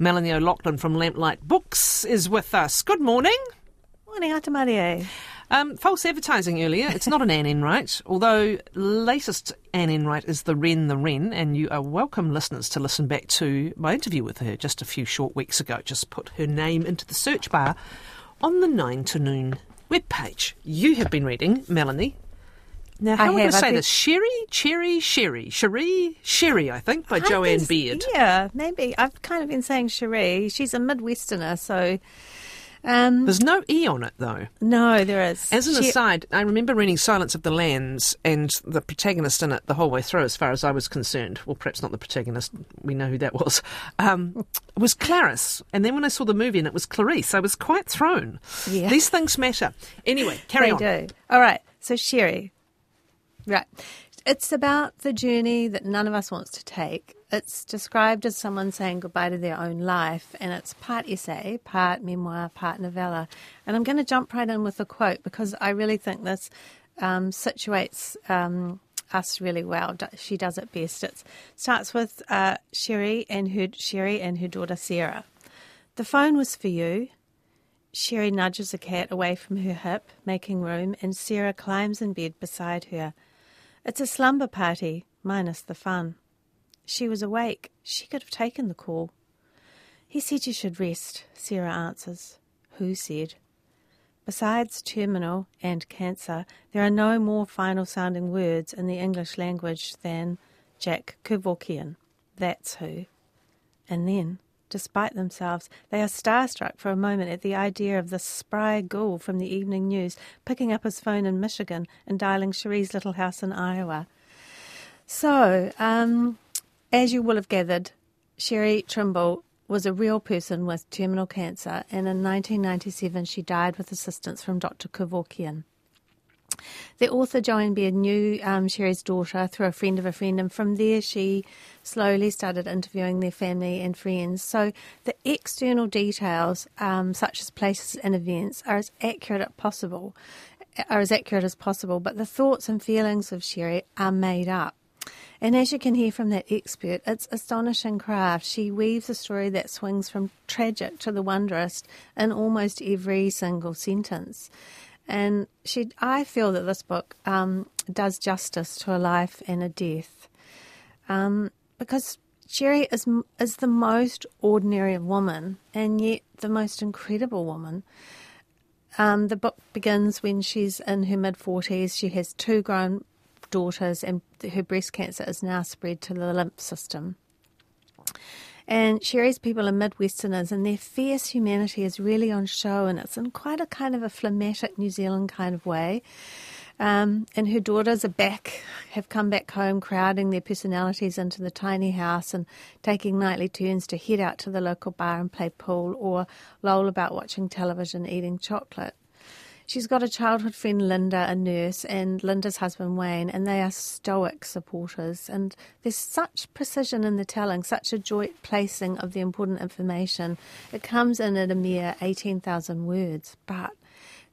Melanie O'Loughlin from Lamplight Books is with us. Good morning. Morning, Atamarie. Um, false advertising earlier. It's not an Anne Enright, although latest Anne Enright is the Wren the Wren, and you are welcome, listeners, to listen back to my interview with her just a few short weeks ago. Just put her name into the search bar on the 9 to noon webpage. You have been reading, Melanie, now, how I am I going to say this? Sherry, Cherry, Sherry, Sherry, Sherry, I think, by Jo Ann Beard. Yeah, maybe. I've kind of been saying Sherry. She's a Midwesterner, so. Um, There's no E on it, though. No, there is. As an she... aside, I remember reading Silence of the Lambs and the protagonist in it the whole way through, as far as I was concerned. Well, perhaps not the protagonist. We know who that was. Um, was Clarice. And then when I saw the movie and it was Clarice, I was quite thrown. Yeah. These things matter. Anyway, carry they on. They do. All right. So, Cheri, Right. It's about the journey that none of us wants to take. It's described as someone saying goodbye to their own life, and it's part essay, part memoir, part novella. And I'm going to jump right in with a quote because I really think this um, situates um, us really well. She does it best. It starts with uh, Cheri and her Cheri and her daughter Sarah. The phone was for you. Cheri nudges the cat away from her hip, making room, and Sarah climbs in bed beside her. It's a slumber party, minus the fun. She was awake. She could have taken the call. He said you should rest, Sarah answers. Who said? Besides terminal and cancer, there are no more final sounding words in the English language than Jack Kevorkian. That's who. And then Despite themselves, they are starstruck for a moment at the idea of the spry ghoul from the evening news picking up his phone in Michigan and dialing Cheri's little house in Iowa. So, um, as you will have gathered, Cheri Trimble was a real person with terminal cancer, and in 1997 she died with assistance from Dr. Kevorkian. The author Jo Ann Beard knew um, Cheri's daughter through a friend of a friend, and from there she slowly started interviewing their family and friends. So the external details, um, such as places and events, are as accurate as possible. Are as accurate as possible, but the thoughts and feelings of Cheri are made up. And as you can hear from that expert, it's astonishing craft. She weaves a story that swings from tragic to the wondrous in almost every single sentence. And she, I feel that this book um, does justice to a life and a death, um, because Cheri is is the most ordinary woman, and yet the most incredible woman. Um, the book begins when she's in her mid forties. She has two grown daughters, and her breast cancer is now spread to the lymph system. And Cheri's people are Midwesterners, and their fierce humanity is really on show, and it's in quite a kind of a phlegmatic New Zealand kind of way. Um, and her daughters are back, have come back home, crowding their personalities into the tiny house and taking nightly turns to head out to the local bar and play pool or loll about watching television, eating chocolate. She's got a childhood friend, Linda, a nurse, and Linda's husband, Wayne, and they are stoic supporters. And there's such precision in the telling, such a joint placing of the important information. It comes in at a mere 18,000 words, but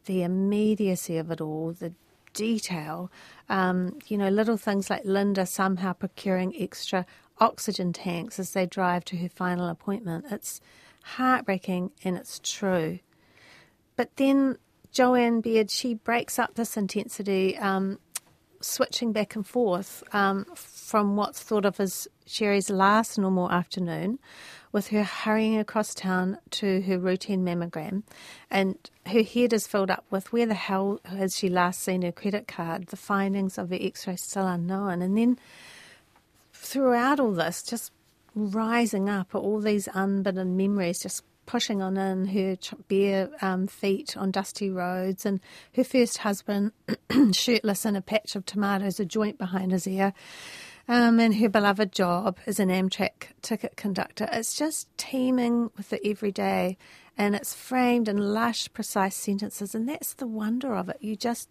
the immediacy of it all, the detail, um, you know, little things like Linda somehow procuring extra oxygen tanks as they drive to her final appointment. It's heartbreaking and it's true. But then Jo Ann Beard, she breaks up this intensity, um, switching back and forth um, from what's thought of as Cheri's last normal afternoon, with her hurrying across town to her routine mammogram, and her head is filled up with where the hell has she last seen her credit card? The findings of the X-ray still unknown, and then throughout all this, just rising up are all these unbidden memories, just pushing on in her bare um, feet on dusty roads, and her first husband shirtless in a patch of tomatoes, a joint behind his ear, um, and her beloved job as an Amtrak ticket conductor. It's just teeming with the everyday, and it's framed in lush, precise sentences, and that's the wonder of it. You just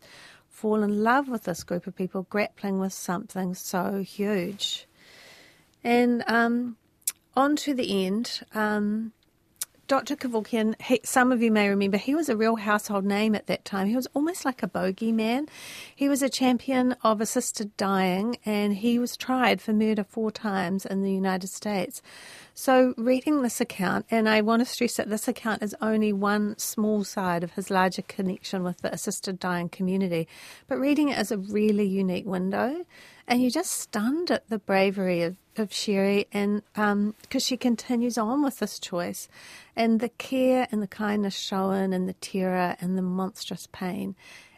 fall in love with this group of people grappling with something so huge. And um, on to the end. Um, Dr. Kevorkian, he, some of you may remember, he was a real household name at that time. He was almost like a bogeyman. He was a champion of assisted dying and he was tried for murder four times in the United States. So, reading this account, and I want to stress that this account is only one small side of his larger connection with the assisted dying community, but reading it is a really unique window. And you're just stunned at the bravery of, of Cheri, and because um, she continues on with this choice, and the care and the kindness shown, and the terror and the monstrous pain.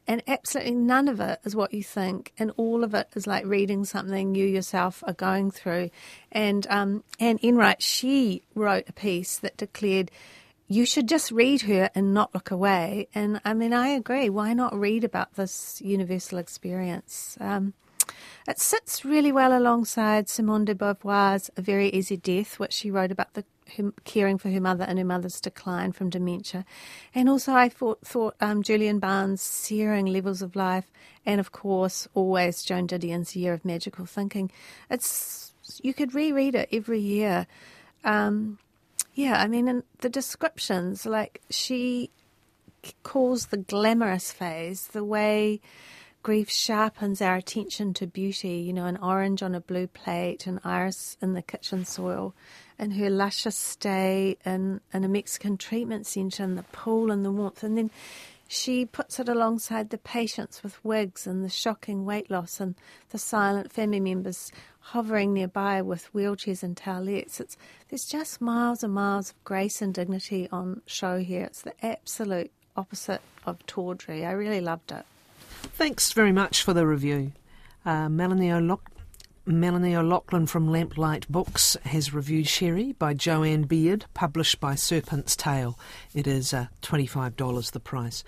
And absolutely none of it is what you think, and all of it is like reading something you yourself are going through. And um, Anne Enright, she wrote a piece that declared you should just read her and not look away. And I mean, I agree. Why not read about this universal experience? Um, it sits really well alongside Simone de Beauvoir's A Very Easy Death, which she wrote about the her, caring for her mother and her mother's decline from dementia. And also, I thought, thought um, Julian Barnes' Searing Levels of Life, and of course, always Joan Didion's Year of Magical Thinking. It's you could reread it every year. Um, yeah, I mean, and the descriptions, like she calls the glamorous phase the way grief sharpens our attention to beauty, you know, an orange on a blue plate, an iris in the kitchen soil, and her luscious stay in, in a Mexican treatment centre and the pool and the warmth. And then she puts it alongside the patients with wigs and the shocking weight loss and the silent family members hovering nearby with wheelchairs and towelettes. It's, there's just miles and miles of grace and dignity on show here. It's the absolute opposite of tawdry. I really loved it. Thanks very much for the review. Uh, Melanie, O'Loughlin, Melanie O'Loughlin from Lamplight Books has reviewed Cheri by Jo Ann Beard, published by Serpent's Tail. It is uh, $25 the price.